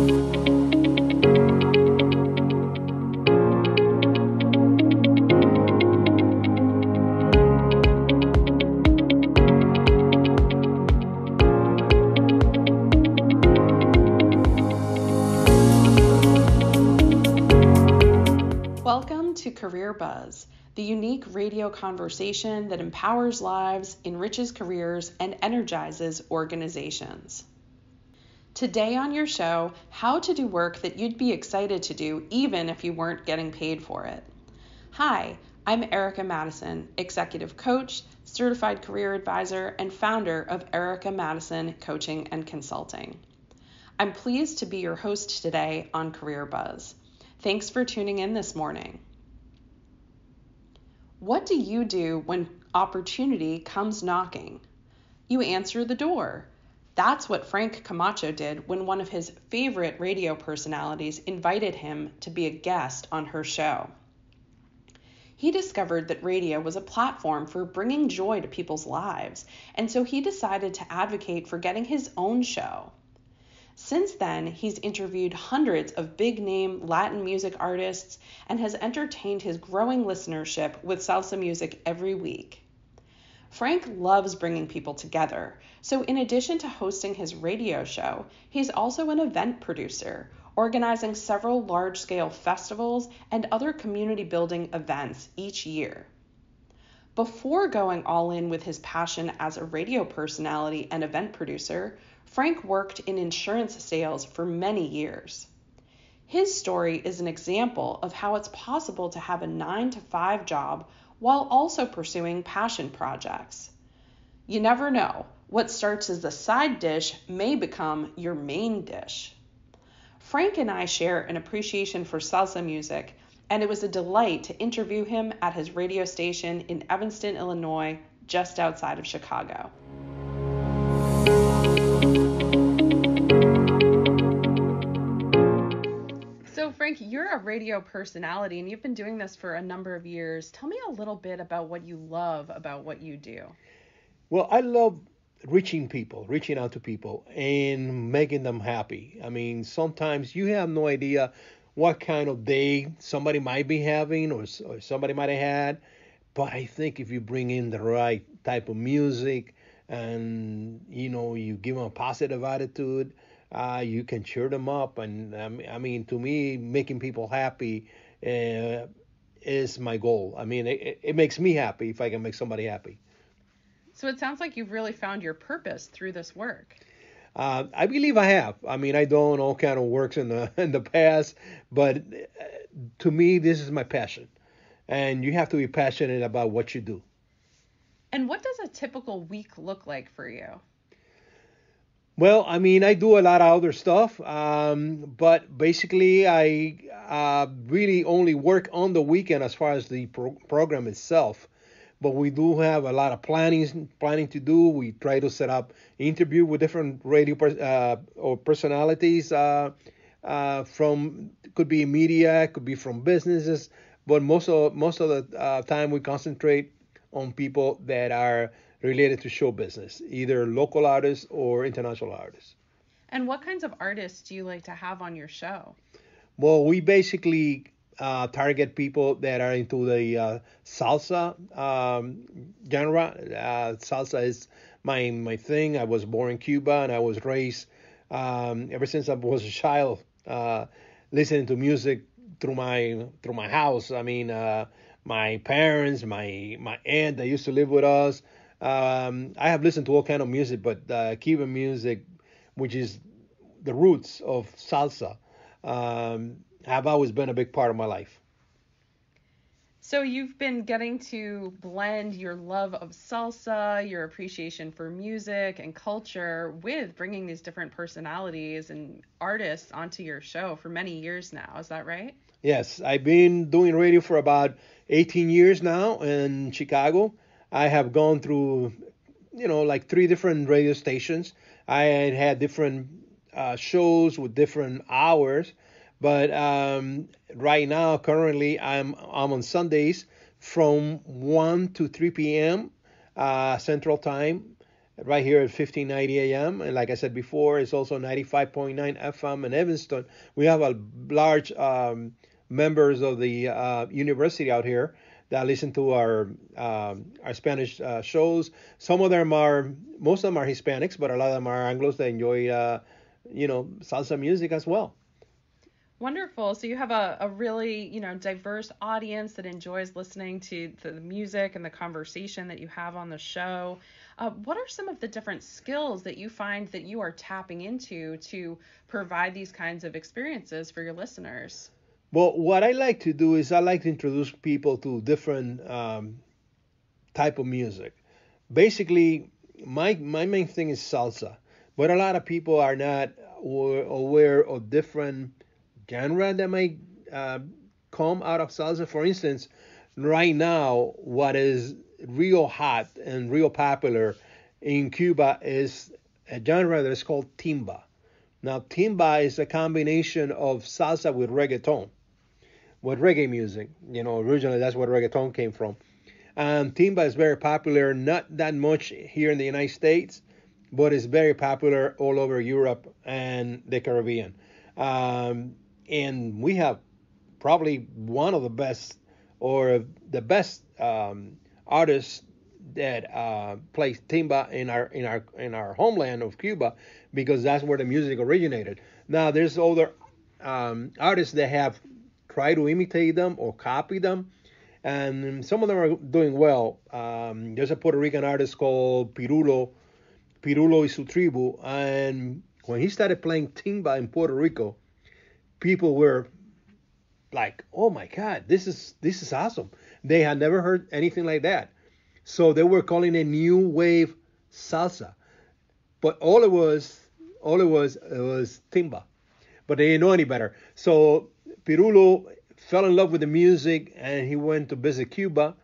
Welcome to Career Buzz, the unique radio conversation that empowers lives, enriches careers, and energizes organizations. Today on your show, how to do work that you'd be excited to do even if you weren't getting paid for it. Hi, I'm Erica Mattison, executive coach, certified career advisor, and founder of Erica Mattison Coaching and Consulting. I'm pleased to be your host today on Career Buzz. Thanks for tuning in this morning. What do you do when opportunity comes knocking? You answer the door. That's what Frank Camacho did when one of his favorite radio personalities invited him to be a guest on her show. He discovered that radio was a platform for bringing joy to people's lives, and so he decided to advocate for getting his own show. Since then, he's interviewed hundreds of big name Latin music artists and has entertained his growing listenership with salsa music every week. Frank loves bringing people together, so in addition to hosting his radio show, he's also an event producer, organizing several large scale festivals and other community building events each year. Before going all in with his passion as a radio personality and event producer, Frank worked in insurance sales for many years. His story is an example of how it's possible to have a 9 to 5 job while also pursuing passion projects. You never know, what starts as a side dish may become your main dish. Frank and I share an appreciation for salsa music, and it was a delight to interview him at his radio station in Evanston, Illinois, just outside of Chicago. Frank, you're a radio personality and you've been doing this for a number of years. Tell me a little bit about what you love about what you do. Well, I love reaching people, reaching out to people, and making them happy. I mean, sometimes you have no idea what kind of day somebody might be having or, or somebody might have had. But I think if you bring in the right type of music and you know you give them a positive attitude, uh, you can cheer them up. And um, I mean, to me, making people happy uh, is my goal. I mean, it, it makes me happy if I can make somebody happy. So it sounds like you've really found your purpose through this work. Uh, I believe I have. I mean, I done all kind of works in the in the past, but uh, to me, this is my passion, and you have to be passionate about what you do. And what does a typical week look like for you? Well, I mean, I do a lot of other stuff, um, but basically, I uh, really only work on the weekend as far as the pro- program itself. But we do have a lot of planning planning to do. We try to set up interview with different radio per- uh, or personalities uh, uh, from could be media, could be from businesses, but most of most of the uh, time we concentrate on people that are related to show business, either local artists or international artists. And what kinds of artists do you like to have on your show? Well, we basically uh, target people that are into the uh, salsa um, genre. Uh, salsa is my my thing. I was born in Cuba and I was raised um, ever since I was a child uh, listening to music through my through my house. I mean, uh, my parents, my my aunt that used to live with us. Um, I have listened to all kind of music, but uh, Cuban music, which is the roots of salsa, um, have always been a big part of my life. So you've been getting to blend your love of salsa, your appreciation for music and culture with bringing these different personalities and artists onto your show for many years now. Is that right? Yes, I've been doing radio for about 18 years now in Chicago. I have gone through, you know, like three different radio stations. I had had different uh, shows with different hours, but um, right now, currently, I'm I'm on Sundays from 1 to 3 p.m. Uh, Central Time, right here at 1590 AM. And like I said before, it's also 95.9 FM in Evanston. We have a large um, members of the uh, university out here that listen to our um, our Spanish uh, shows. Some of them are, most of them are Hispanics, but a lot of them are Anglos that enjoy, uh, you know, salsa music as well. Wonderful. So you have a, a really, you know, diverse audience that enjoys listening to, the music and the conversation that you have on the show. Uh, what are some of the different skills that you find that you are tapping into to provide these kinds of experiences for your listeners? Well, what I like to do is I like to introduce people to different um, type of music. Basically, my my main thing is salsa, but a lot of people are not aware of different genre that might uh, come out of salsa. For instance, right now, what is real hot and real popular in Cuba is a genre that is called timba. Now, timba is a combination of salsa with reggaeton, with reggae music. You know, originally that's what reggaeton came from. And timba is very popular, not that much here in the United States, but it's very popular all over Europe and the Caribbean. Um, and we have probably one of the best or the best um, artists that uh, play timba in our in our in our homeland of Cuba because that's where the music originated. Now there's other um, artists that have tried to imitate them or copy them, and some of them are doing well. Um, there's a Puerto Rican artist called Pirulo, Pirulo y su tribu, and when he started playing timba in Puerto Rico, people were like, "Oh my God, this is this is awesome!" They had never heard anything like that, so they were calling it new wave salsa. But all it was, all it was, it was timba, but they didn't know any better. So Pirulo fell in love with the music, and he went to visit Cuba,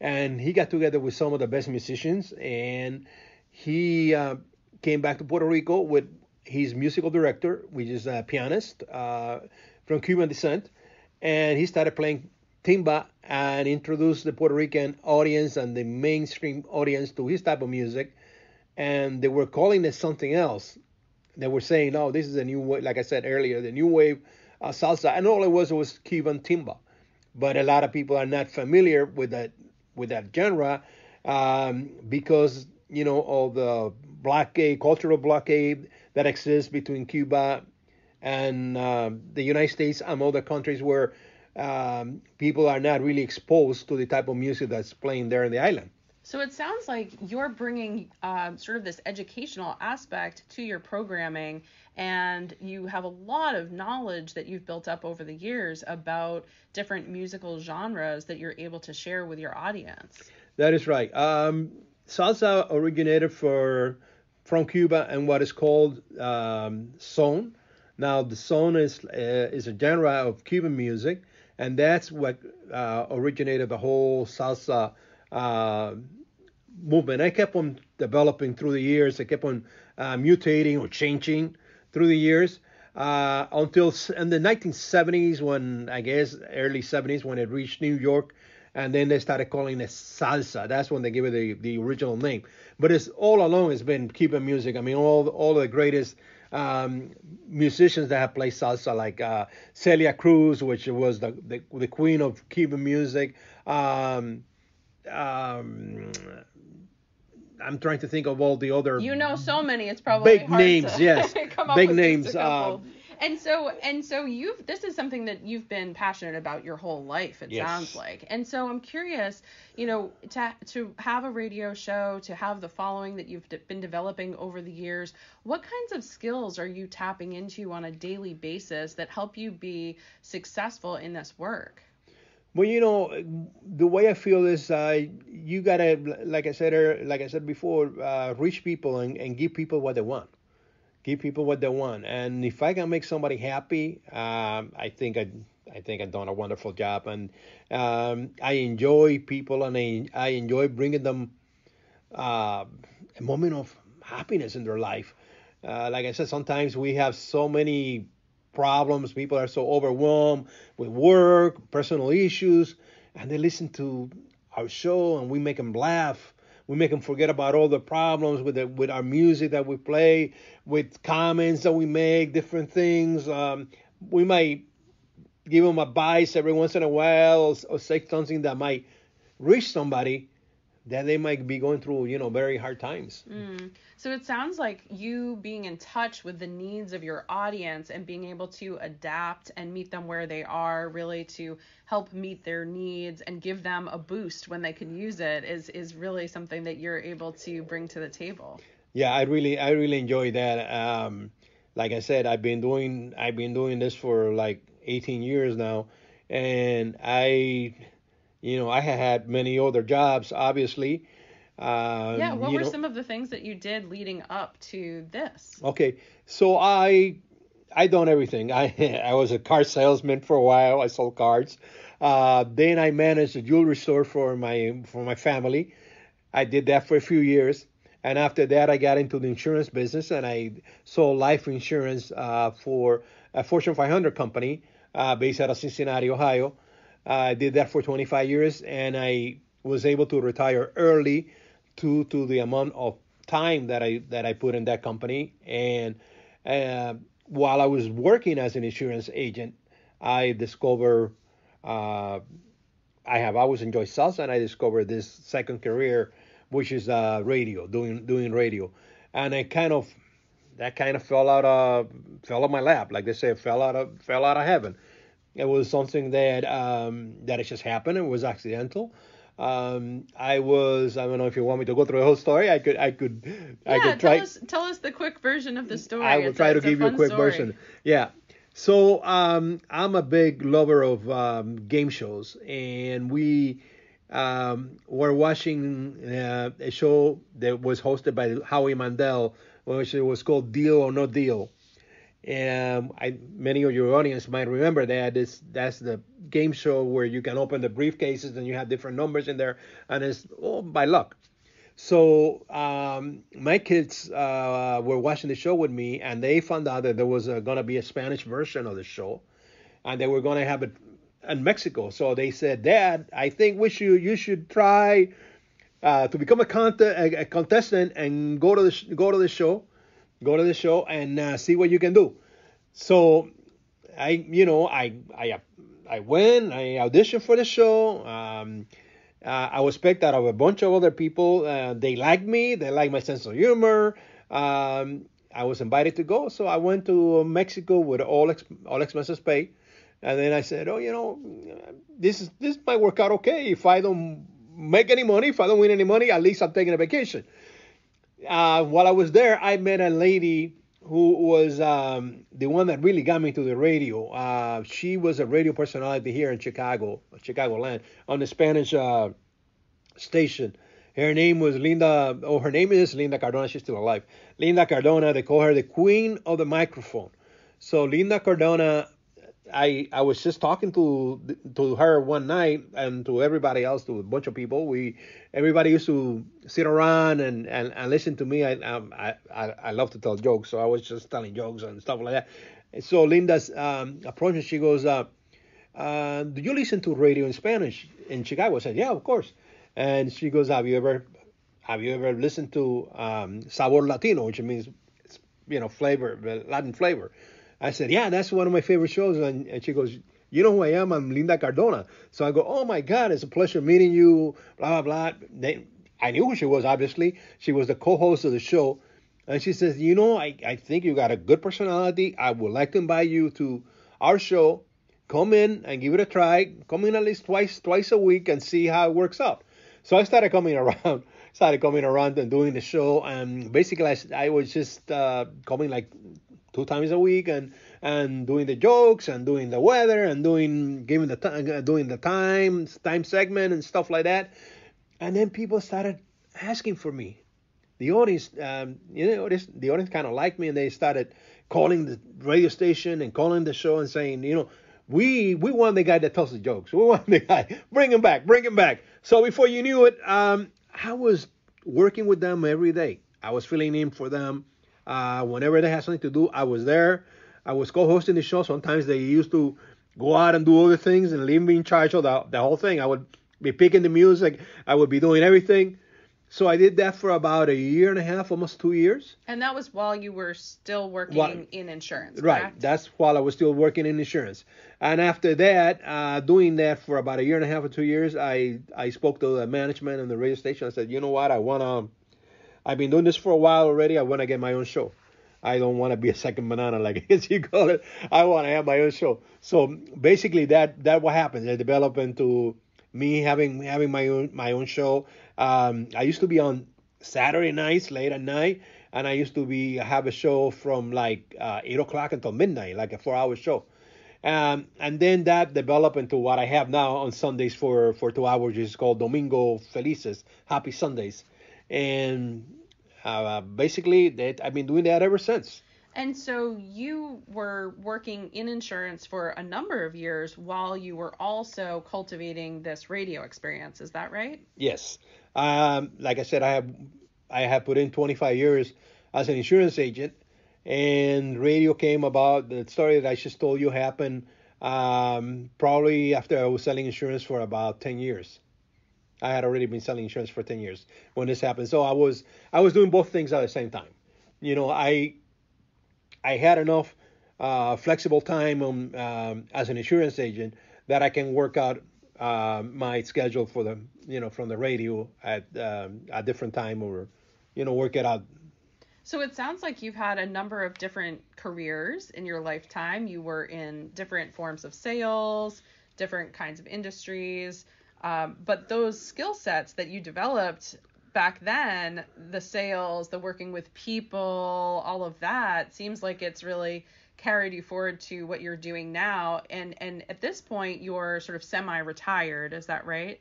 and he got together with some of the best musicians, and he uh, came back to Puerto Rico with his musical director, which is a pianist uh, from Cuban descent, and he started playing timba and introduced the Puerto Rican audience and the mainstream audience to his type of music. And they were calling it something else. They were saying, "No, this is a new wave." Like I said earlier, the new wave uh, salsa, and all it was was Cuban timba. But a lot of people are not familiar with that with that genre um, because you know of the blockade, cultural blockade that exists between Cuba and uh, the United States and other countries where um, people are not really exposed to the type of music that's playing there in the island. So it sounds like you're bringing uh, sort of this educational aspect to your programming, and you have a lot of knowledge that you've built up over the years about different musical genres that you're able to share with your audience. That is right. Um, salsa originated for from Cuba and what is called um, son. Now, the son is uh, is a genre of Cuban music, and that's what uh, originated the whole salsa uh, movement. I kept on developing through the years. I kept on uh, mutating or changing through the years uh, until in the 1970s, when I guess early 70s, when it reached New York and then they started calling it salsa. That's when they gave it the, the original name. But it's all along it's been Cuban music. I mean, all all the greatest um, musicians that have played salsa, like uh, Celia Cruz, which was the, the, the queen of Cuban music. Um, um, I'm trying to think of all the other. You know so many. It's probably big names. yes, big names. Uh, and so and so you've this is something that you've been passionate about your whole life it yes. sounds like and so i'm curious you know to to have a radio show to have the following that you've been developing over the years what kinds of skills are you tapping into on a daily basis that help you be successful in this work well, you know, the way I feel is uh, you gotta, like I said, like I said before, uh, reach people and, and give people what they want give people what they want. And if I can make somebody happy, um, I think I, I think I've done a wonderful job. And um, I enjoy people, and I, I enjoy bringing them uh, a moment of happiness in their life. Uh, like I said, sometimes we have so many problems. People are so overwhelmed with work, personal issues, and they listen to our show, and we make them laugh we make them forget about all the problems with the, with our music that we play, with comments that we make, different things. Um, we might give them advice every once in a while, or, or say something that might reach somebody that they might be going through, you know, very hard times. Mm. So it sounds like you being in touch with the needs of your audience and being able to adapt and meet them where they are, really to help meet their needs and give them a boost when they can use it is is really something that you're able to bring to the table. Yeah, I really I really enjoy that. Um, like I said, I've been doing I've been doing this for like 18 years now, and I you know, I had many other jobs, obviously. Um, yeah, what were know, some of the things that you did leading up to this? Okay, so I I done everything. I I was a car salesman for a while. I sold cars. Uh, then I managed a jewelry store for my for my family. I did that for a few years, and after that, I got into the insurance business and I sold life insurance uh, for a Fortune 500 company uh, based out of Cincinnati, Ohio. I did that for 25 years, and I was able to retire early due to the amount of time that I that I put in that company. And uh, while I was working as an insurance agent, I discovered uh, I have always enjoyed salsa, and I discovered this second career, which is uh, radio, doing doing radio, and I kind of that kind of fell out of fell on my lap, like they say, fell out of fell out of heaven. It was something that um, that it just happened. It was accidental. Um, I was. I don't know if you want me to go through the whole story. I could. I could. Yeah, I could try. Tell us, tell us the quick version of the story. I will it's try a, to give you a quick story. version. Yeah. So um, I'm a big lover of um, game shows, and we um, were watching uh, a show that was hosted by Howie Mandel, which was called Deal or No Deal. And I, many of your audience might remember that. It's, that's the game show where you can open the briefcases and you have different numbers in there, and it's all by luck. So um, my kids uh, were watching the show with me, and they found out that there was going to be a Spanish version of the show, and they were going to have it in Mexico. So they said, "Dad, I think we should you should try uh, to become a, cont- a, a contestant and go to the sh- go to the show." Go to the show and uh, see what you can do. So I, you know, I I I went, I auditioned for the show. Um, uh, I was picked out of a bunch of other people. Uh, they liked me. They liked my sense of humor. Um, I was invited to go, so I went to Mexico with all ex- all expenses paid. And then I said, oh, you know, this is this might work out okay if I don't make any money, if I don't win any money, at least I'm taking a vacation uh, while I was there, I met a lady who was um, the one that really got me to the radio. Uh, she was a radio personality here in Chicago, Chicagoland, on the Spanish uh, station. Her name was Linda, oh, her name is Linda Cardona. She's still alive. Linda Cardona, they call her the queen of the microphone. So Linda Cardona I I was just talking to to her one night and to everybody else, to a bunch of people. We everybody used to sit around and, and, and listen to me. I, um, I I I love to tell jokes, so I was just telling jokes and stuff like that. And so Linda's um, she goes, uh, uh, "Do you listen to radio in Spanish in Chicago?" I said, "Yeah, of course." And she goes, "Have you ever have you ever listened to um, Sabor Latino, which means you know flavor, Latin flavor?" I said, yeah, that's one of my favorite shows. And, and she goes, you know who I am? I'm Linda Cardona. So I go, oh my God, it's a pleasure meeting you, blah, blah, blah. They, I knew who she was, obviously. She was the co-host of the show. And she says, you know, I, I think you got a good personality. I would like to invite you to our show. Come in and give it a try. Come in at least twice twice a week and see how it works out. So I started coming around, started coming around and doing the show. And basically, I, I was just uh, coming like two times a week and and doing the jokes and doing the weather and doing giving the time uh, doing the time time segment and stuff like that. And then people started asking for me. The audience um, you know this, the audience kind of liked me and they started calling the radio station and calling the show and saying you know we we want the guy that tells the jokes. We want the guy. Bring him back bring him back. So before you knew it um, i was working with them every day. I was filling in for them uh, whenever they had something to do, I was there. I was co-hosting the show. Sometimes they used to go out and do other things and leave me in charge of the, the whole thing. I would be picking the music. I would be doing everything. So I did that for about a year and a half, almost two years. And that was while you were still working While- in insurance, Right. That's while I was still working in insurance. And after that, uh, doing that for about a year and a half or two years, I I spoke to the management and the radio station. I said, you know what, I wanna. I've been doing this for a while already. I wanna get my own show. I don't want to be a second banana, like guess you call it. I want to have my own show. So basically, that that what happens. It developed into me having having my own my own show. Um, I used to be on Saturday nights late at night, and I used to be have a show from like uh, eight o'clock until midnight, like a four hour show. Um, and then that developed into what I have now on Sundays for for two hours, which is called Domingo Felices, Happy Sundays, and uh, basically that I've been doing that ever since. And so you were working in insurance for a number of years while you were also cultivating this radio experience. Is that right? Yes. Um, like I said, I have I have put in 25 years as an insurance agent, and radio came about. The story that I just told you happened um, probably after I was selling insurance for about 10 years. I had already been selling insurance for 10 years when this happened. So I was I was doing both things at the same time. You know, I I had enough uh, flexible time um, um, as an insurance agent that I can work out uh, my schedule for the you know from the radio at um, a different time or you know work it out. So it sounds like you've had a number of different careers in your lifetime. You were in different forms of sales, different kinds of industries. Um, but those skill sets that you developed back then, the sales, the working with people, all of that, seems like it's really carried you forward to what you're doing now. And and at this point, you're sort of semi-retired. Is that right?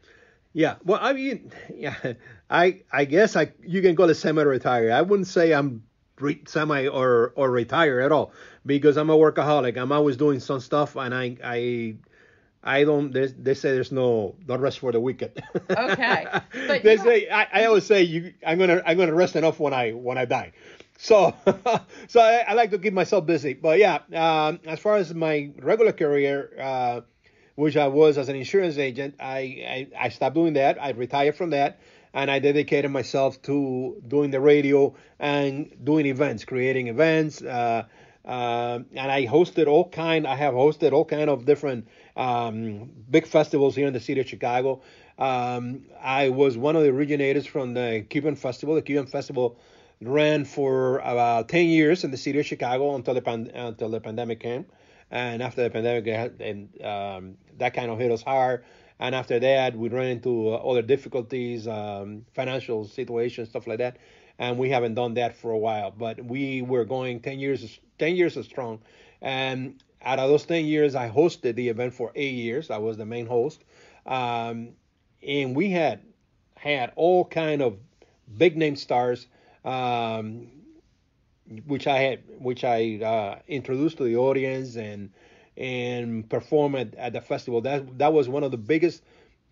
Yeah, well, I mean, yeah, I I guess I you can call it semi-retired. I wouldn't say I'm re- semi or or retired at all because I'm a workaholic. I'm always doing some stuff, and I I I don't. They, they say there's no no rest for the wicked. Okay, but they say I, I always say you I'm gonna I'm gonna rest enough when I when I die. So so I, I like to keep myself busy. But yeah, um, as far as my regular career, uh, which I was as an insurance agent, I, I I stopped doing that. I retired from that. And I dedicated myself to doing the radio and doing events, creating events, uh, um, and I hosted all kind. I have hosted all kind of different um, big festivals here in the city of Chicago. Um, I was one of the originators from the Cuban Festival. The Cuban Festival ran for about 10 years in the city of Chicago until the pan- until the pandemic came, and after the pandemic, and um, that kind of hit us hard. And after that, we ran into uh, other difficulties, um, financial situations, stuff like that. And we haven't done that for a while. But we were going 10 years, 10 years strong. And out of those 10 years, I hosted the event for eight years. I was the main host. Um, and we had had all kind of big name stars, um, which I had, which I uh, introduced to the audience and and perform at, at the festival. That that was one of the biggest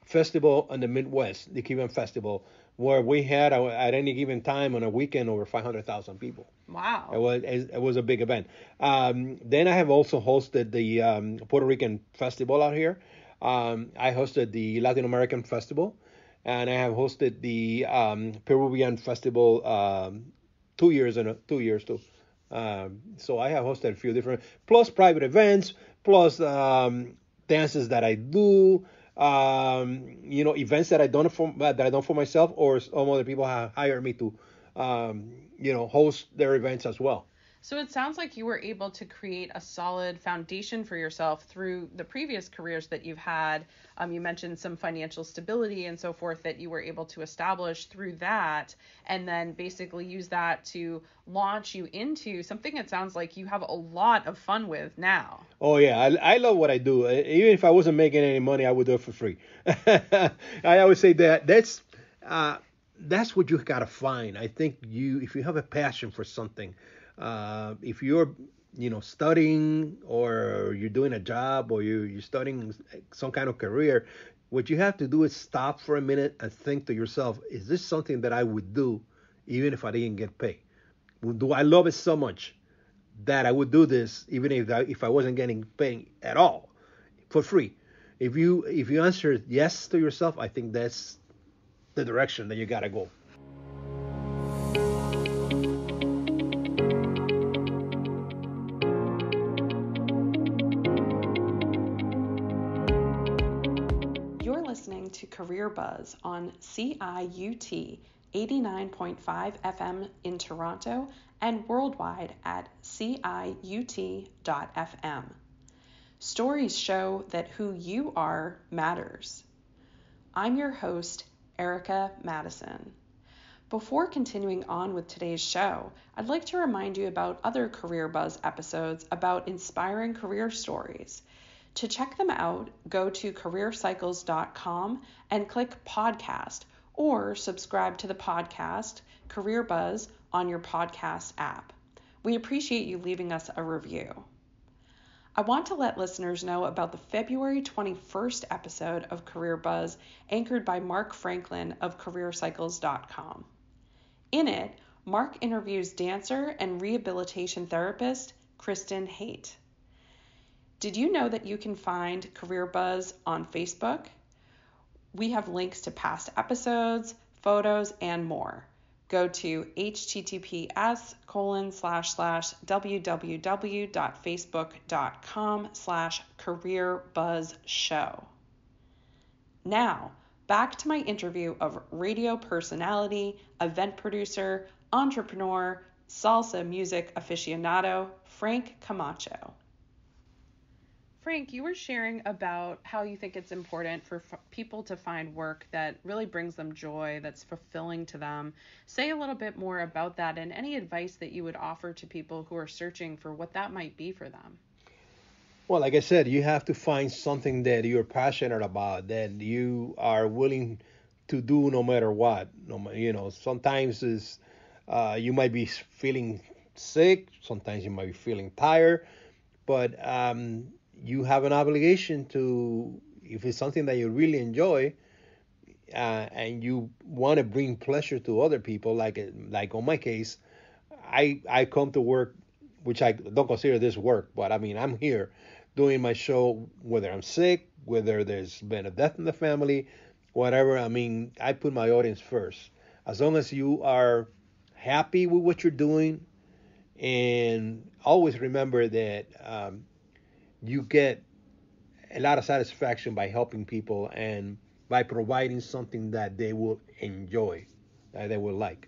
festival in the Midwest, the Cuban Festival, where we had uh, at any given time on a weekend over 500,000 people. Wow. It was it was a big event. Um, then I have also hosted the um, Puerto Rican festival out here. Um, I hosted the Latin American festival, and I have hosted the um, Peruvian festival um, two years in a, two years too. Um, so I have hosted a few different plus private events, plus um, dances that I do. Um, you know, events that I done for that I done for myself, or some other people have hired me to, um, you know, host their events as well. So it sounds like you were able to create a solid foundation for yourself through the previous careers that you've had. Um, you mentioned some financial stability and so forth that you were able to establish through that, and then basically use that to launch you into something it sounds like you have a lot of fun with now. Oh yeah, I, I love what I do. Even if I wasn't making any money, I would do it for free. I always say that that's uh, that's what you gotta find. I think you if you have a passion for something, uh, if you're you know studying or you're doing a job or you you're studying some kind of career, what you have to do is stop for a minute and think to yourself, is this something that I would do even if I didn't get paid? Do I love it so much that I would do this even if I, if I wasn't getting paid at all for free. If you if you answer yes to yourself, I think that's the direction that you gotta go. Career Buzz on CIUT 89.5 FM in Toronto and worldwide at ciut.fm. Stories show that who you are matters. I'm your host, Erica Mattison. Before continuing on with today's show, I'd like to remind you about other Career Buzz episodes about inspiring career stories. To check them out, go to careercycles.com and click podcast or subscribe to the podcast Career Buzz on your podcast app. We appreciate you leaving us a review. I want to let listeners know about the February 21st episode of Career Buzz, anchored by Mark Franklin of CareerCycles.com. In it, Mark interviews dancer and rehabilitation therapist Kristen Haight. Did you know that you can find Career Buzz on Facebook? We have links to past episodes, photos, and more. Go to https colon slash slash www.facebook.com slash career buzz show. Now, back to my interview of radio personality, event producer, entrepreneur, salsa music aficionado, Frank Camacho. Frank, you were sharing about how you think it's important for f- people to find work that really brings them joy, that's fulfilling to them. Say a little bit more about that and any advice that you would offer to people who are searching for what that might be for them. Well, like I said, you have to find something that you're passionate about, that you are willing to do no matter what. No, you know, sometimes is uh, you might be feeling sick, sometimes you might be feeling tired, but um, you have an obligation to, if it's something that you really enjoy, uh, and you want to bring pleasure to other people, like like on my case, I I come to work, which I don't consider this work, but I mean I'm here doing my show, whether I'm sick, whether there's been a death in the family, whatever. I mean, I put my audience first. As long as you are happy with what you're doing, and always remember that um, you get a lot of satisfaction by helping people and by providing something that they will enjoy, that they will like.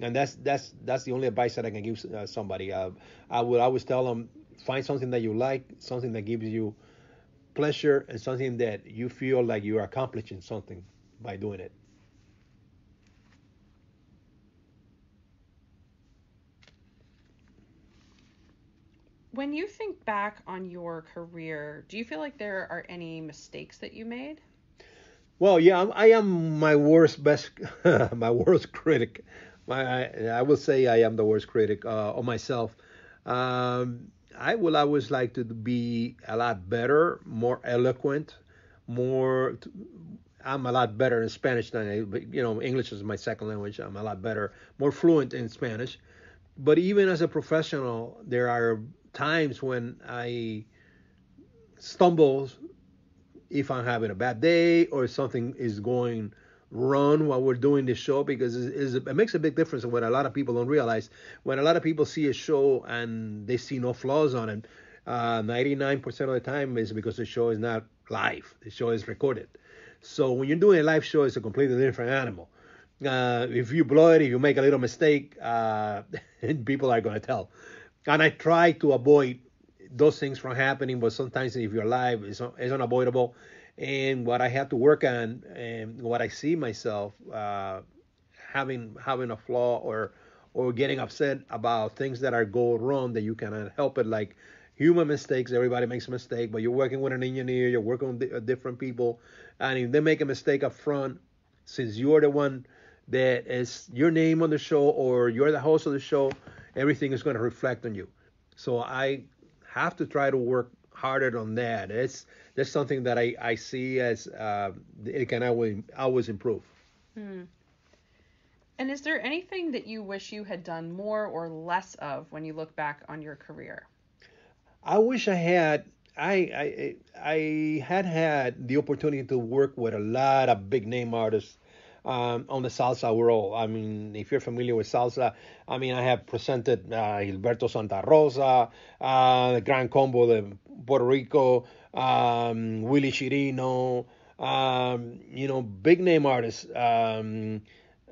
And that's that's that's the only advice that I can give uh, somebody. Uh, I would always tell them find something that you like, something that gives you pleasure, and something that you feel like you're accomplishing something by doing it. When you think back on your career, do you feel like there are any mistakes that you made? Well, yeah, I am my worst best, my worst critic. My, I, I will say I am the worst critic uh, of myself. Um, I will always like to be a lot better, more eloquent, more. I'm a lot better in Spanish than I, you know, English is my second language. I'm a lot better, more fluent in Spanish. But even as a professional, there are times when I stumble if I'm having a bad day or something is going wrong while we're doing this show because it makes a big difference what a lot of people don't realize. When a lot of people see a show and they see no flaws on it, uh, 99% of the time is because the show is not live. The show is recorded. So when you're doing a live show, it's a completely different animal. Uh, if you blow it, if you make a little mistake, uh, people are going to tell. And I try to avoid those things from happening, but sometimes if you're live, it's, it's unavoidable and what I have to work on and what I see myself uh, having having a flaw or or getting upset about things that are go wrong that you cannot help it like human mistakes everybody makes a mistake but you're working with an engineer you're working with uh, different people and if they make a mistake up front since you're the one that is your name on the show or you're the host of the show everything is going to reflect on you so i have to try to work harder on that it's that's something that I, I see as uh, it can always always improve. Hmm. And is there anything that you wish you had done more or less of when you look back on your career? I wish I had. I I I had had the opportunity to work with a lot of big name artists um, on the salsa world. I mean, if you're familiar with salsa, I mean, I have presented uh, Gilberto Santa Rosa, uh, the Gran Combo de Puerto Rico, um, Willie Chirino, um, you know, big name artists, um,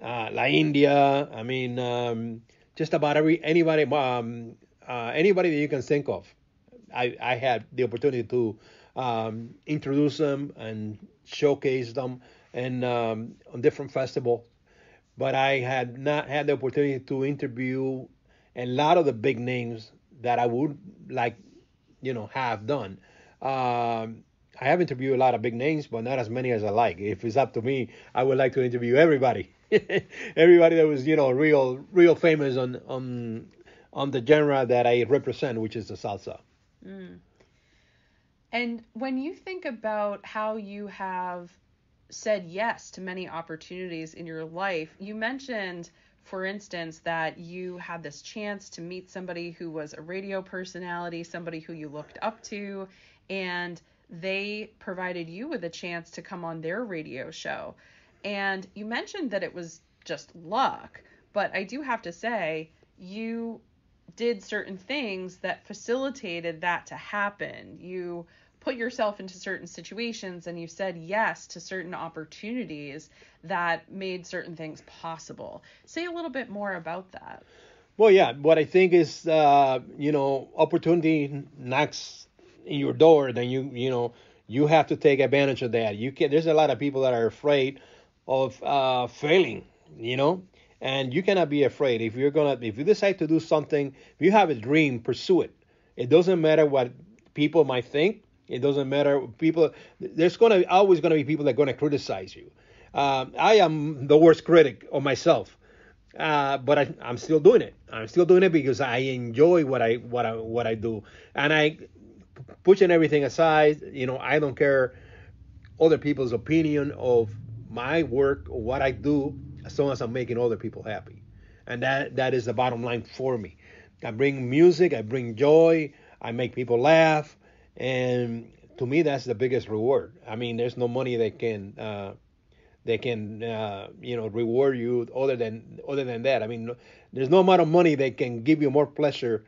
uh, La India. I mean, um, just about every anybody, um, uh, anybody that you can think of. I, I had the opportunity to um, introduce them and showcase them and um, on different festivals. But I had not had the opportunity to interview a lot of the big names that I would like, you know, have done. Um, I have interviewed a lot of big names, but not as many as I like. If it's up to me, I would like to interview everybody, everybody that was, you know, real, real famous on on on the genre that I represent, which is the salsa. Mm. And when you think about how you have said yes to many opportunities in your life, you mentioned, for instance, that you had this chance to meet somebody who was a radio personality, somebody who you looked up to, and they provided you with a chance to come on their radio show. And you mentioned that it was just luck, but I do have to say, you did certain things that facilitated that to happen. You put yourself into certain situations and you said yes to certain opportunities that made certain things possible. Say a little bit more about that. Well, yeah, what I think is, uh, you know, opportunity knocks in your door, then you, you know, you have to take advantage of that. You can. There's a lot of people that are afraid of uh, failing, you know, and you cannot be afraid. If you're gonna, if you decide to do something, if you have a dream, pursue it. It doesn't matter what people might think. It doesn't matter. People, there's gonna always gonna be people that are gonna criticize you. Um, I am the worst critic of myself, uh, but I, I'm still doing it. I'm still doing it because I enjoy what I what I what I do, and I pushing everything aside. You know, I don't care other people's opinion of my work or what I do, as long as I'm making other people happy, and that that is the bottom line for me. I bring music, I bring joy, I make people laugh and to me that's the biggest reward. I mean, there's no money that can uh, that can uh, you know reward you other than other than that. I mean, there's no amount of money that can give you more pleasure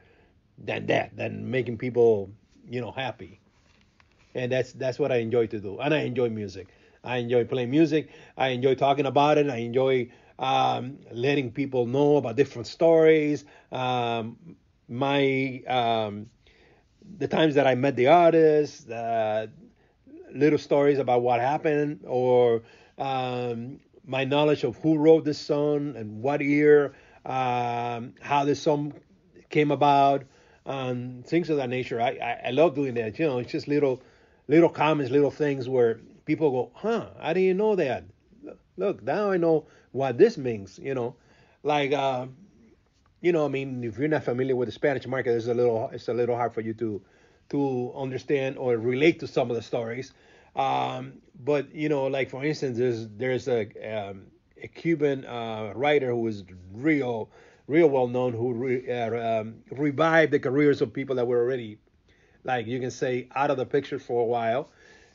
than that, than making people you know happy. And that's that's what I enjoy to do, and I enjoy music. I enjoy playing music. I enjoy talking about it. I enjoy um, letting people know about different stories. Um, my um, the times that I met the artist, uh, little stories about what happened, or um, my knowledge of who wrote this song and what year, um, how this song came about, things of that nature. I, I, I love doing that. You know, it's just little little comments, little things where people go, "Huh, I didn't know that." Look, now I know what this means. You know, like. Uh, you know, I mean, if you're not familiar with the Spanish market, it's a little it's a little hard for you to to understand or relate to some of the stories. Um, but you know, like for instance, there's there's a um, a Cuban uh, writer who was real real well known who re, uh, um, revived the careers of people that were already like you can say out of the picture for a while,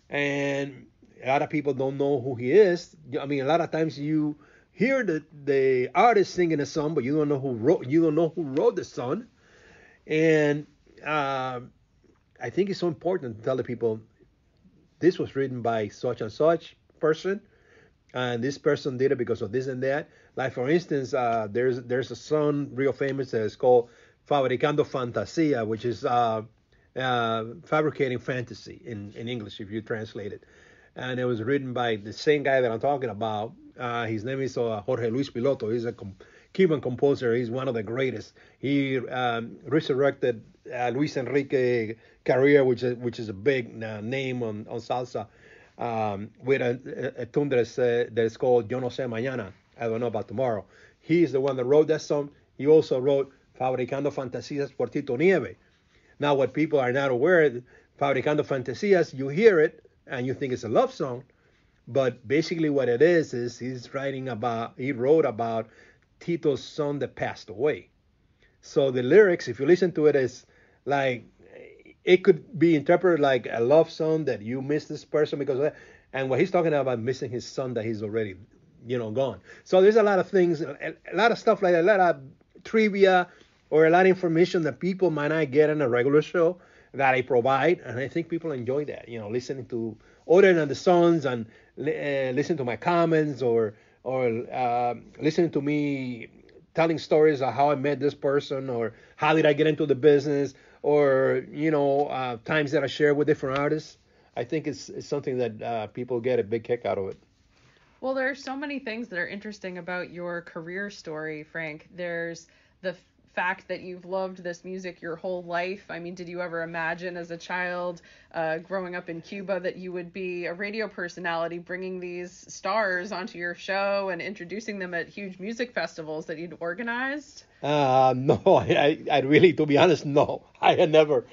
and a lot of people don't know who he is. I mean, a lot of times you hear the the artist singing a song, but you don't know who wrote you don't know who wrote the song, and uh, I think it's so important to tell the people this was written by such and such person, and this person did it because of this and that. Like for instance, uh, there's there's a song real famous that is called "Fabricando Fantasia," which is uh, uh, fabricating fantasy in in English if you translate it, and it was written by the same guy that I'm talking about uh, his name is uh, Jorge Luis Piloto. He's a com- Cuban composer. He's one of the greatest. He um, resurrected uh, Luis Enrique career, which is which is a big uh, name on, on salsa, um, with a, a, tune that is, uh, that is called Yo No Sé Mañana. I don't know about tomorrow. He is the one that wrote that song. He also wrote Fabricando Fantasías por Tito Nieve. Now, what people are not aware, Fabricando Fantasías, you hear it and you think it's a love song, but basically, what it is is he's writing about he wrote about Tito's son that passed away. So the lyrics, if you listen to it, is like it could be interpreted like a love song that you miss this person because of that. And what he's talking about missing his son that he's already, you know, gone. So there's a lot of things, a lot of stuff like that, a lot of trivia or a lot of information that people might not get in a regular show. that I provide, and I think people enjoy that. You know, listening to other than the songs and uh, listen to my comments or or uh, listening to me telling stories of how I met this person or how did I get into the business or you know uh, times that I share with different artists. I think it's, it's something that uh, people get a big kick out of it. Well, there are so many things that are interesting about your career story, Frank. There's the fact that you've loved this music your whole life. I mean, did you ever imagine as a child uh, growing up in Cuba that you would be a radio personality bringing these stars onto your show and introducing them at huge music festivals that you'd organized? Uh, no, I, I really, to be honest, no. I had never,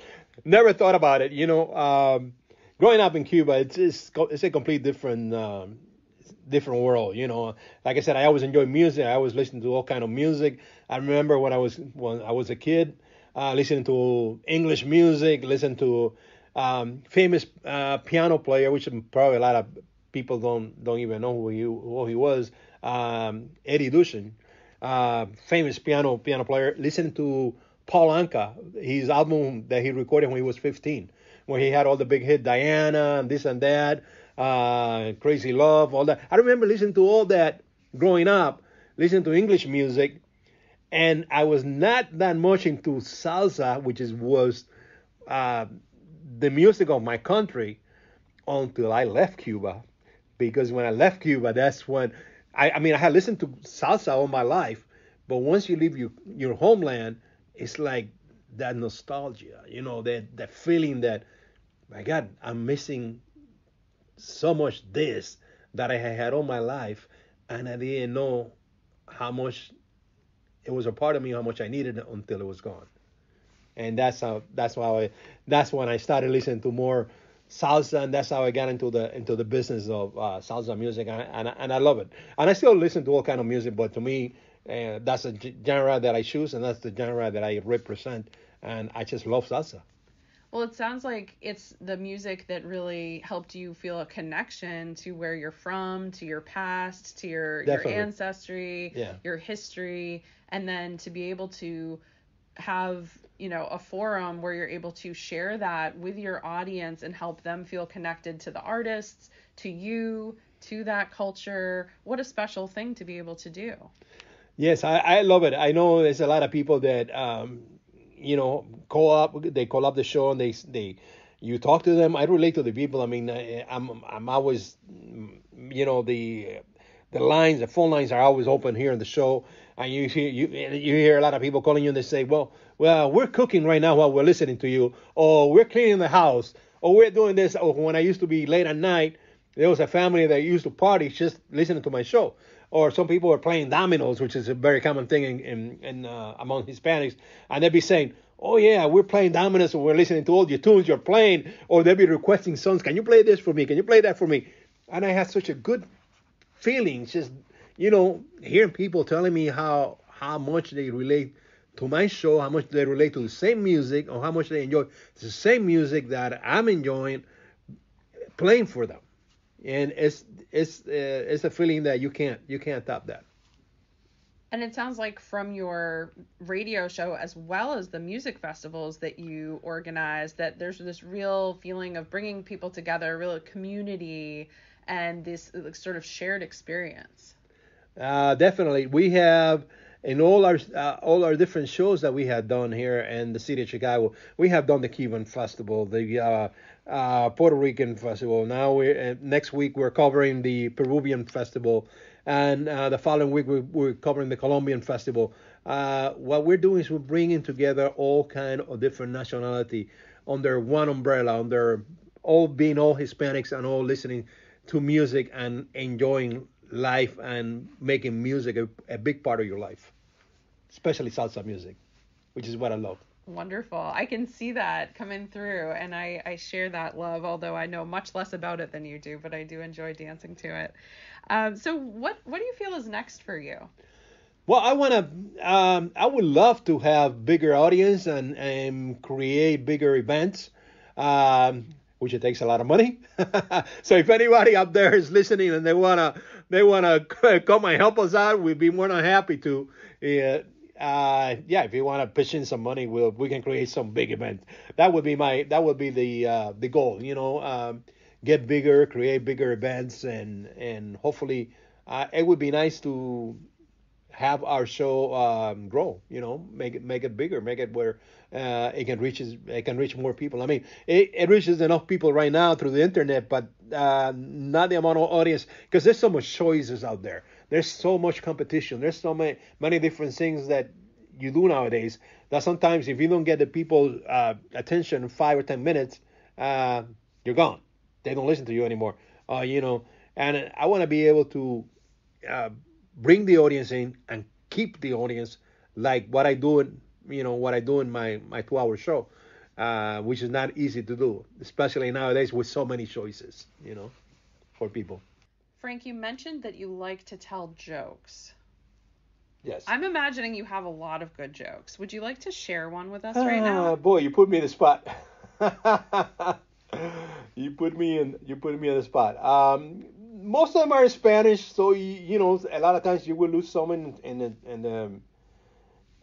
never thought about it. You know, um, growing up in Cuba, it's, it's, it's a complete different um, different world. You know, like I said, I always enjoy music. I always listen to all kind of music. I remember when I was when I was a kid, uh, listening to English music, listen to um, famous uh, piano player, which probably a lot of people don't don't even know who he who he was, um, Eddie Duchin, uh, famous piano piano player. Listening to Paul Anka, his album that he recorded when he was 15, where he had all the big hit Diana and this and that uh, Crazy Love, all that. I remember listening to all that growing up, listening to English music, and I was not that much into salsa, which is was uh, the music of my country, until I left Cuba. Because when I left Cuba, that's when I, I mean I had listened to salsa all my life, but once you leave your your homeland, it's like that nostalgia, you know, that that feeling that my God, I'm missing so much this that I had all my life, and I didn't know how much it was a part of me, how much I needed it until it was gone. And that's how that's why I, that's when I started listening to more salsa, and that's how I got into the into the business of uh, salsa music, and, and and I love it. And I still listen to all kind of music, but to me, uh, that's a genre that I choose, and that's the genre that I represent, and I just love salsa. Well, it sounds like it's the music that really helped you feel a connection to where you're from, to your past, to your your ancestry, yeah. your history, and then to be able to have you know a forum where you're able to share that with your audience and help them feel connected to the artists, to you, to that culture. What a special thing to be able to do. Yes, I, I love it. I know there's a lot of people that um, you know, call up, they call up the show and they they you talk to them. I relate to the people. I mean, I'm I'm always, you know, the the lines, the phone lines are always open here in the show, and you hear you you hear a lot of people calling you and they say, well, well, we're cooking right now while we're listening to you, or we're cleaning the house, or we're doing this. Or when I used to be late at night, there was a family that used to party just listening to my show or some people are playing dominoes, which is a very common thing in, in, in uh, among Hispanics, and they'd be saying, "Oh yeah, we're playing dominoes, and we're listening to all your tunes you're playing," or they'd be requesting songs. Can you play this for me? Can you play that for me? And I had such a good feeling, just you know, hearing people telling me how how much they relate to my show, how much they relate to the same music, or how much they enjoy the same music that I'm enjoying playing for them and it's it's uh, it's a feeling that you can't you can't top that. And it sounds like from your radio show as well as the music festivals that you organize that there's this real feeling of bringing people together, a real community, and this sort of shared experience. Uh, definitely, we have in all our uh, all our different shows that we have done here in the city of Chicago. We have done the Cuban Festival, the uh, uh, Puerto Rican festival. Now we uh, next week we're covering the Peruvian festival, and uh, the following week we're, we're, covering the Colombian festival. Uh, what we're doing is we're bringing together all kind of different nationality under one umbrella, under all being all Hispanics and all listening to music and enjoying life and making music a, a big part of your life, especially salsa music, which is what I love. Wonderful. I can see that coming through, and I, I share that love, although I know much less about it than you do, but I do enjoy dancing to it. Um, so, what what do you feel is next for you? Well, I want to. Um, I would love to have bigger audience and and create bigger events, um, which it takes a lot of money. so, if anybody up there is listening and they wanna they wanna come and help us out, we'd be more than happy to. Uh, uh, yeah, if you want to pitch in some money, we'll we can create some big event. That would be my that would be the uh, the goal. You know, um, get bigger, create bigger events, and and hopefully, uh, it would be nice to have our show um, grow. You know, make it make it bigger, make it where uh, it can reach it can reach more people. I mean, it, it reaches enough people right now through the internet, but uh, not the amount of audience because there's so much choices out there. There's so much competition. There's so many many different things that you do nowadays that sometimes if you don't get the people uh, attention five or ten minutes, uh, you're gone. They don't listen to you anymore. Uh, you know, and I want to be able to uh, bring the audience in and keep the audience like what I do in you know what I do in my my two hour show, uh, which is not easy to do, especially nowadays with so many choices. You know, for people. Frank, you mentioned that you like to tell jokes. Yes. I'm imagining you have a lot of good jokes. Would you like to share one with us right now? Uh, boy, you put me in the spot. you put me in. You put me in the spot. Um, most of them are in Spanish, so you, you know a lot of times you will lose some in in the in the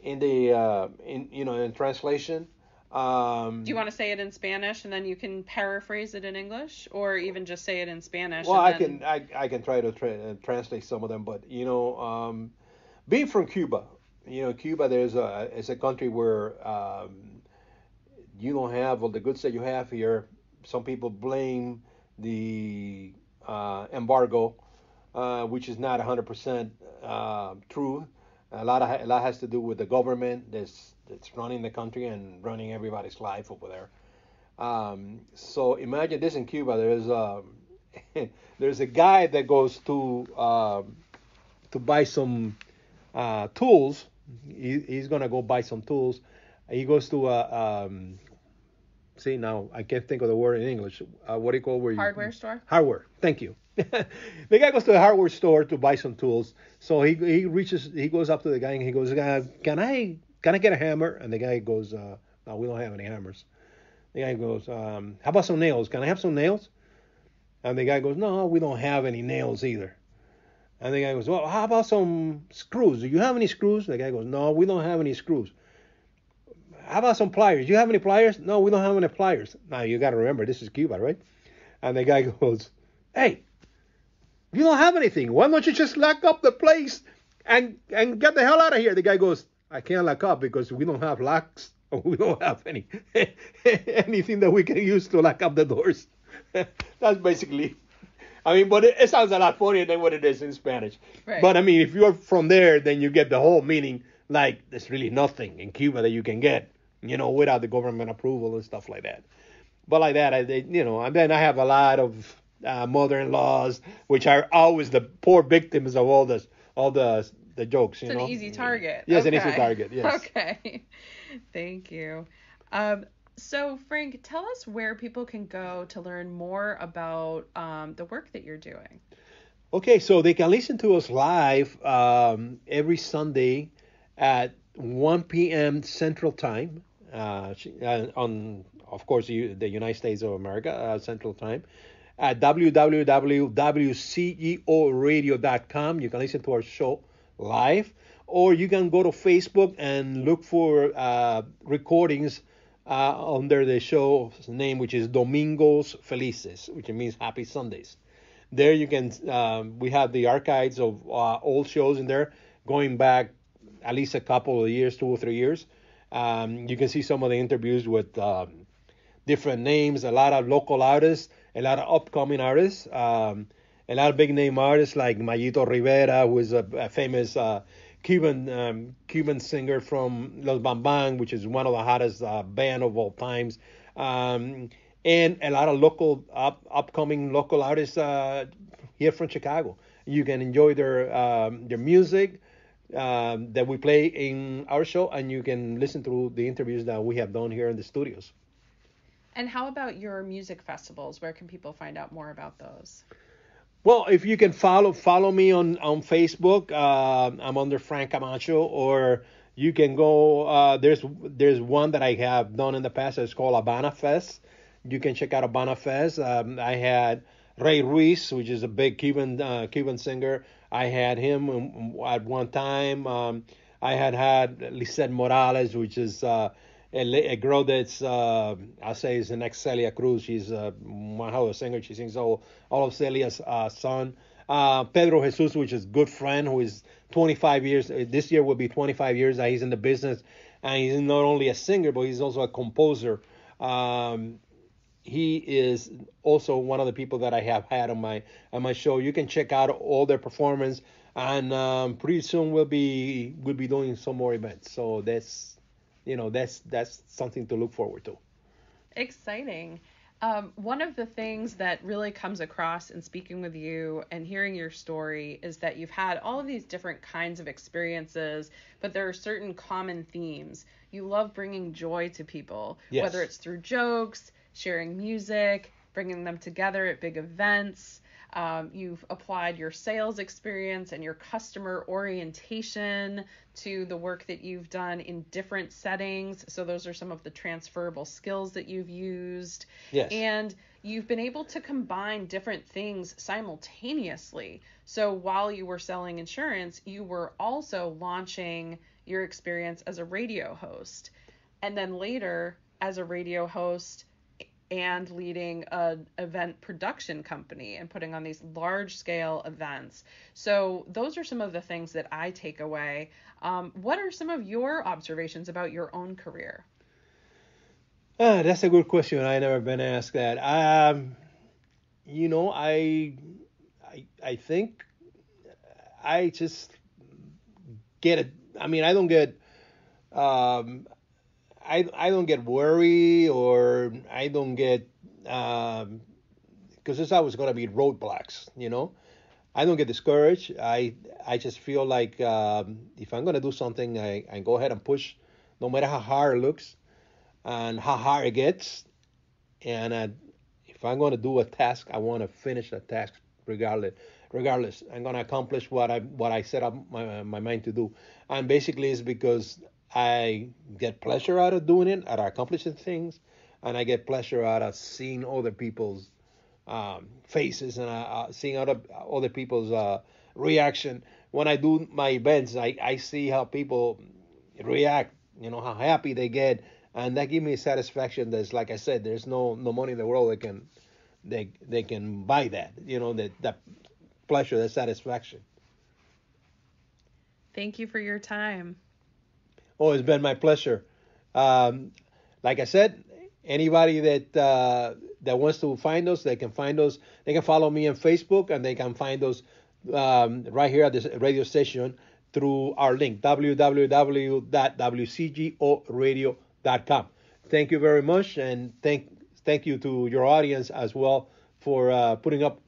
in the uh, in you know in translation. Um, Do you want to say it in Spanish and then you can paraphrase it in English, or even just say it in Spanish? well, I then- can I, I can try to tra- uh, translate some of them, but you know, um, being from Cuba, you know, Cuba there's a it's a country where um, you don't have all the goods that you have here. Some people blame the uh, embargo, uh, which is not 100% uh, true. A lot of a lot has to do with the government that's that's running the country and running everybody's life over there. Um, so imagine this in Cuba. There's um, there's a guy that goes to um, to buy some uh, tools. He, he's gonna go buy some tools. He goes to a um, see now I can't think of the word in English. Uh, what do you call where you hardware store. Hardware. Thank you. the guy goes to the hardware store to buy some tools. So he he reaches he goes up to the guy and he goes, "Can I can I get a hammer?" And the guy goes, uh, "No, we don't have any hammers." The guy goes, um, "How about some nails? Can I have some nails?" And the guy goes, "No, we don't have any nails either." And the guy goes, "Well, how about some screws? Do you have any screws?" The guy goes, "No, we don't have any screws." How about some pliers? Do you have any pliers? No, we don't have any pliers. Now you got to remember, this is Cuba, right? And the guy goes, "Hey, you don't have anything. Why don't you just lock up the place and and get the hell out of here?" The guy goes, "I can't lock up because we don't have locks. We don't have any anything that we can use to lock up the doors." That's basically. I mean, but it, it sounds a lot funnier than what it is in Spanish. Right. But I mean, if you're from there, then you get the whole meaning. Like there's really nothing in Cuba that you can get, you know, without the government approval and stuff like that. But like that, I, they, you know, and then I have a lot of uh, mother-in-laws, which are always the poor victims of all this, all the the jokes. You It's an know. easy target. Yes, an easy target. Yes. Okay. Thank you. Um, so, Frank, tell us where people can go to learn more about um, the work that you're doing. Okay, so they can listen to us live um, every Sunday at 1 p.m. Central Time. Uh, uh, on, of course, you, the United States of America uh, Central Time at www.ceoradio.com. You can listen to our show live, or you can go to Facebook and look for uh, recordings uh, under the show's name, which is Domingos Felices, which means Happy Sundays. There you can, um, we have the archives of uh, old shows in there, going back at least a couple of years, two or three years. Um, you can see some of the interviews with um, different names, a lot of local artists, a lot of upcoming artists, um, a lot of big name artists like Mayito Rivera, who is a, a famous uh, Cuban um, Cuban singer from Los Van Van, which is one of the hottest uh, band of all times, um, and a lot of local up, upcoming local artists uh, here from Chicago. You can enjoy their um, their music um, that we play in our show, and you can listen to the interviews that we have done here in the studios. And how about your music festivals? Where can people find out more about those? Well, if you can follow follow me on on Facebook, uh, I'm under Frank Camacho, or you can go. Uh, there's there's one that I have done in the past. It's called Habana Fest. You can check out Habana Fest. Um, I had Rey Ruiz, which is a big Cuban uh, Cuban singer. I had him um, at one time. Um, I had had Lisette Morales, which is uh, a, girl that's uh, I say is the next Celia Cruz. She's uh, one hell of a singer. She sings all all of Celia's uh, son. Uh, Pedro Jesus, which is good friend, who is 25 years. Uh, this year will be 25 years that he's in the business, and he's not only a singer, but he's also a composer. Um, he is also one of the people that I have had on my on my show. You can check out all their performance, and um, pretty soon we'll be we'll be doing some more events. So that's you know that's that's something to look forward to. Exciting. Um, one of the things that really comes across in speaking with you and hearing your story is that you've had all of these different kinds of experiences, but there are certain common themes. You love bringing joy to people, yes. whether it's through jokes, sharing music, bringing them together at big events. Um, you've applied your sales experience and your customer orientation to the work that you've done in different settings. So, those are some of the transferable skills that you've used. Yes. And you've been able to combine different things simultaneously. So, while you were selling insurance, you were also launching your experience as a radio host. And then later, as a radio host, and leading a event production company and putting on these large scale events. So those are some of the things that I take away. Um, what are some of your observations about your own career? Uh, that's a good question. I never been asked that. Um, you know, I, I, I think I just get it. I mean, I don't get. Um, I I don't get worried or I don't get because um, there's always going to be roadblocks, you know. I don't get discouraged. I I just feel like um, if I'm going to do something, I, I go ahead and push, no matter how hard it looks and how hard it gets. And uh, if I'm going to do a task, I want to finish the task regardless. Regardless, I'm going to accomplish what I what I set up my my mind to do. And basically, it's because I get pleasure out of doing it, out of accomplishing things, and I get pleasure out of seeing other people's um, faces and uh, uh, seeing other other people's uh, reaction. When I do my events, I, I see how people react, you know, how happy they get, and that gives me satisfaction. That's like I said, there's no no money in the world that can they they can buy that, you know, that that pleasure, that satisfaction. Thank you for your time. Oh, it's been my pleasure. Um, like I said, anybody that uh, that wants to find us, they can find us. They can follow me on Facebook, and they can find us um, right here at this radio station through our link www.wcgoradio.com. Thank you very much, and thank thank you to your audience as well for uh, putting up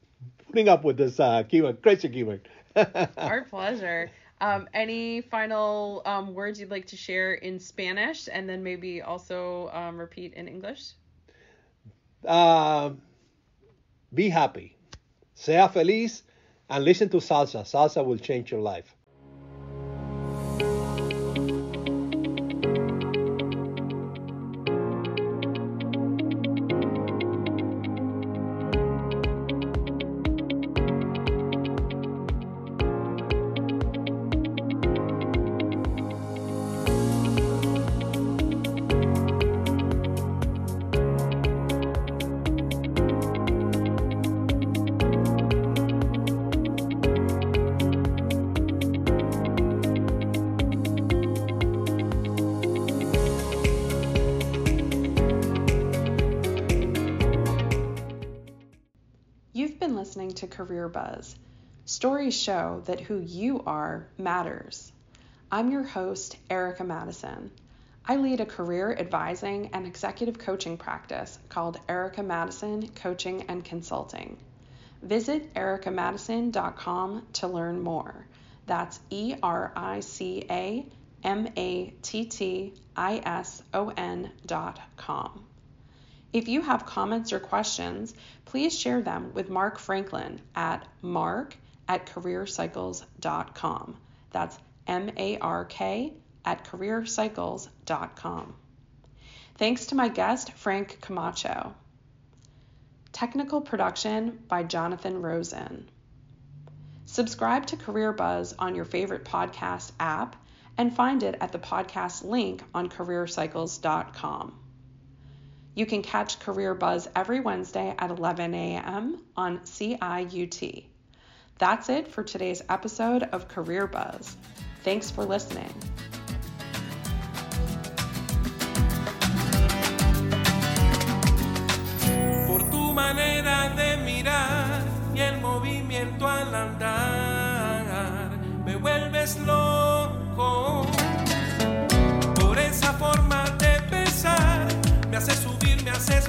putting up with this uh, keyword, crazy keyword. Our pleasure. Um, any final um, words you'd like to share in Spanish and then maybe also um, repeat in English? Uh, be happy, sea feliz, and listen to salsa. Salsa will change your life. Show that who you are matters. I'm your host, Erica Mattison. I lead a career advising and executive coaching practice called Erica Mattison Coaching and Consulting. Visit ericamattison.com to learn more. That's E R I C A M A T T I S O N dot com. If you have comments or questions, please share them with Mark Franklin at mark at careercycles.com. That's M A R K at careercycles.com. Thanks to my guest, Frank Camacho. Technical production by Jonathan Rosen. Subscribe to Career Buzz on your favorite podcast app and find it at the podcast link on careercycles.com. You can catch Career Buzz every Wednesday at 11 a.m. on CIUT. That's it for today's episode of Career Buzz. Thanks for listening. Por tu manera de mirar y el movimiento al andar, me vuelves loco. Por esa forma de pensar, me haces subir, me haces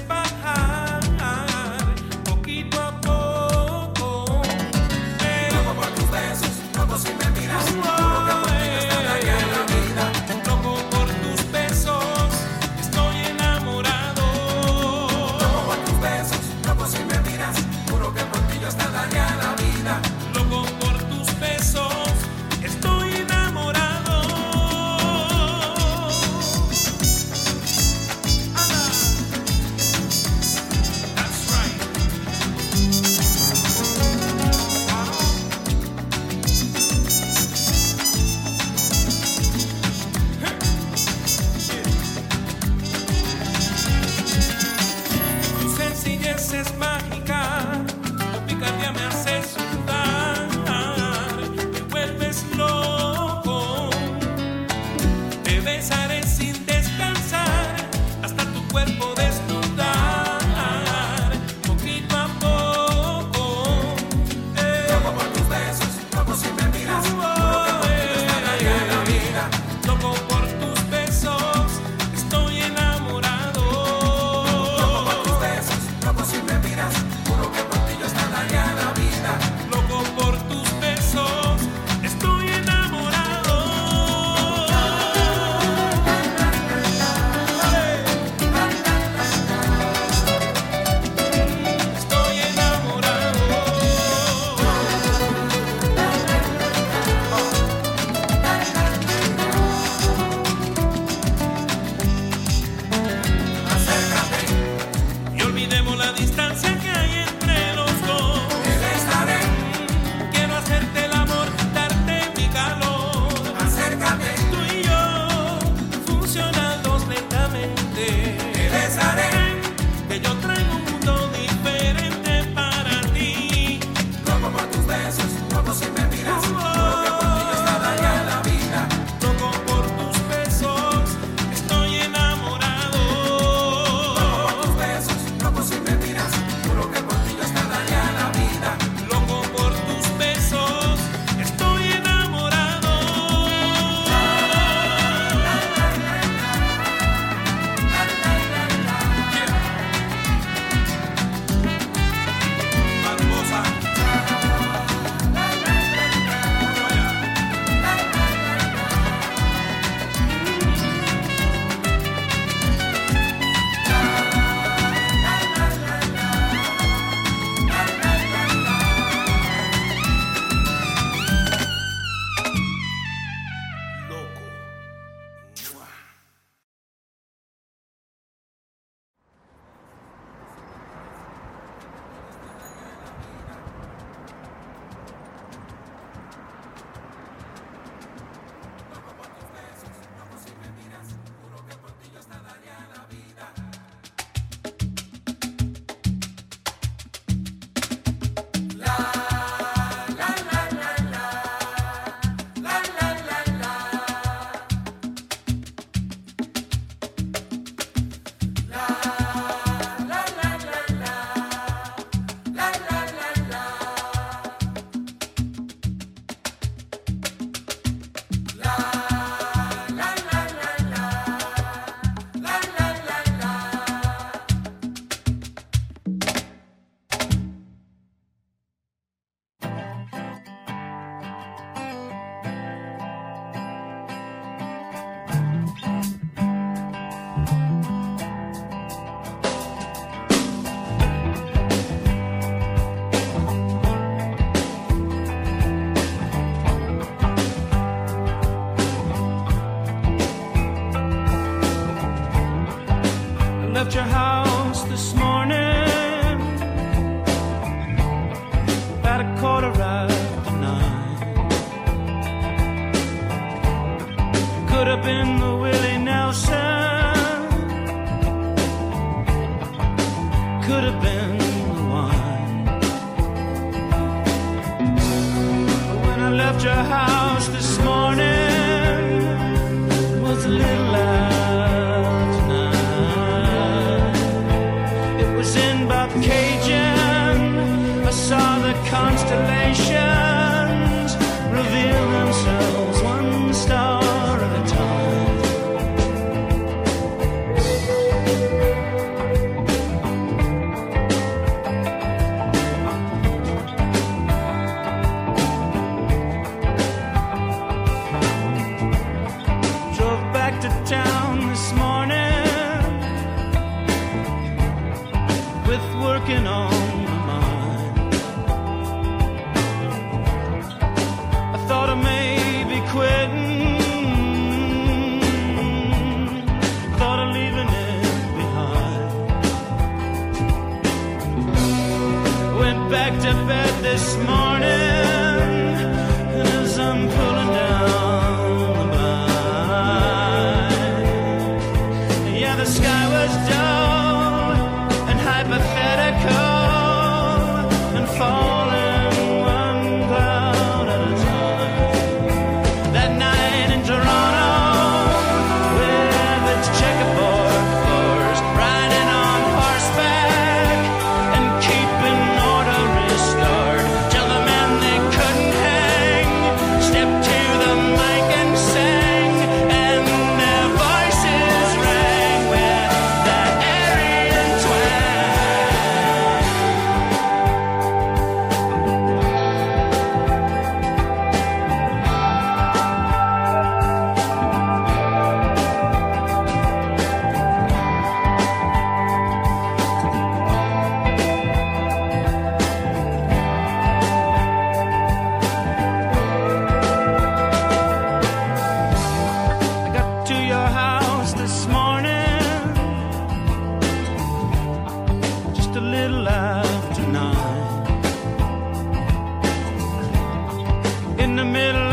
in the middle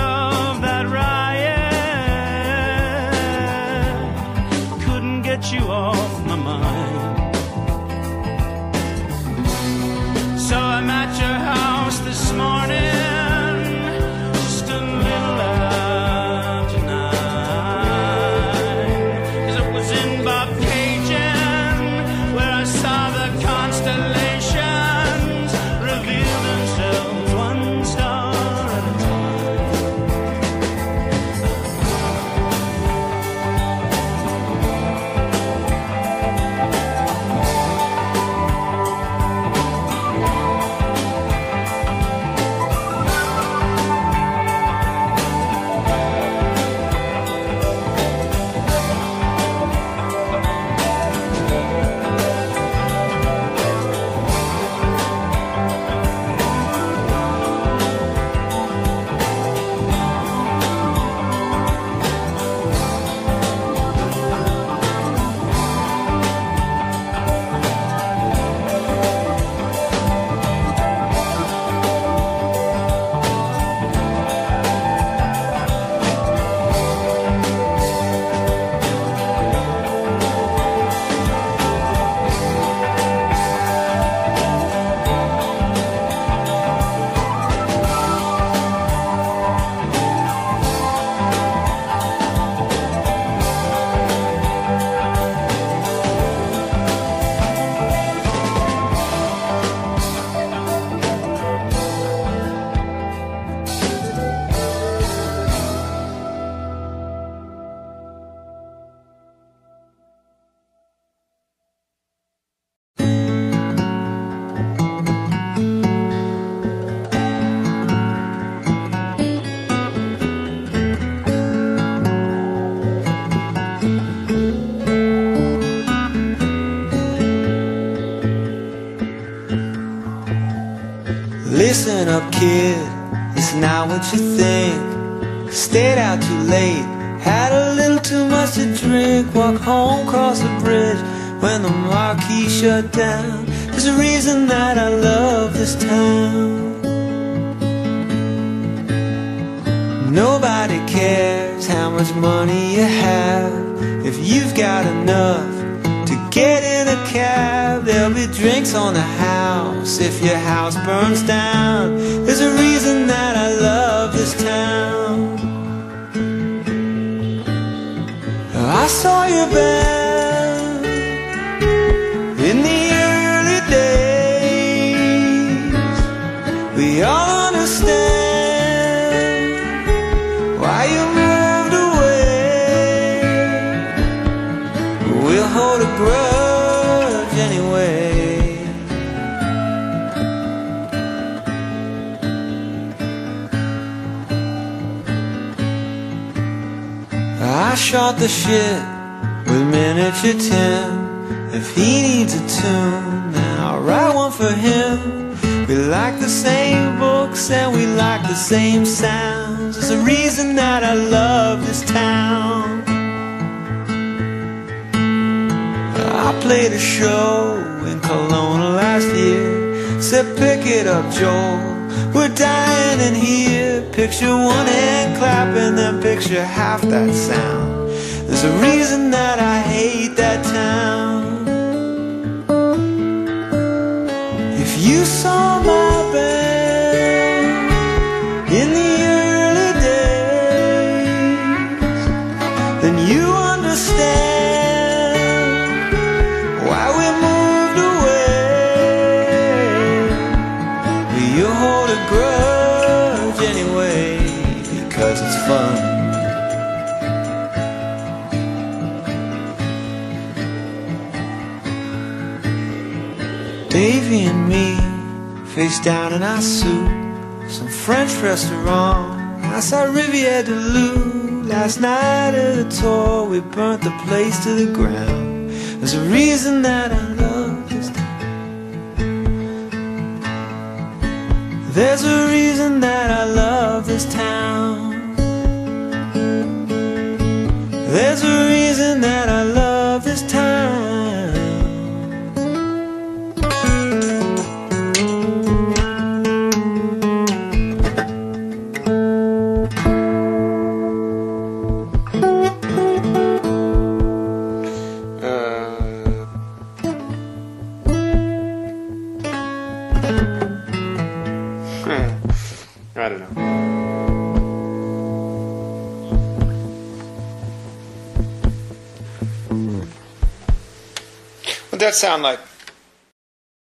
Listen up, kid, it's not what you think. Stayed out too late, had a little too much to drink. Walk home, cross the bridge when the marquee shut down. There's a reason that I love this town. Nobody cares how much money you have if you've got enough to get it. There'll be drinks on the house if your house burns down. There's a reason that I love this town. I saw you shot the shit with miniature Tim. If he needs a tune, then I'll write one for him. We like the same books and we like the same sounds. There's a reason that I love this town. I played a show in Kelowna last year. Said, pick it up, Joel. We're dying in here. Picture one hand clapping, then picture half that sound. There's a reason that I hate that town. If you saw my down in our soup, some French restaurant outside Riviera de Lou. Last night at a tour, we burnt the place to the ground. There's a reason that I love this town. There's a reason that I love this town. There's a reason sound like?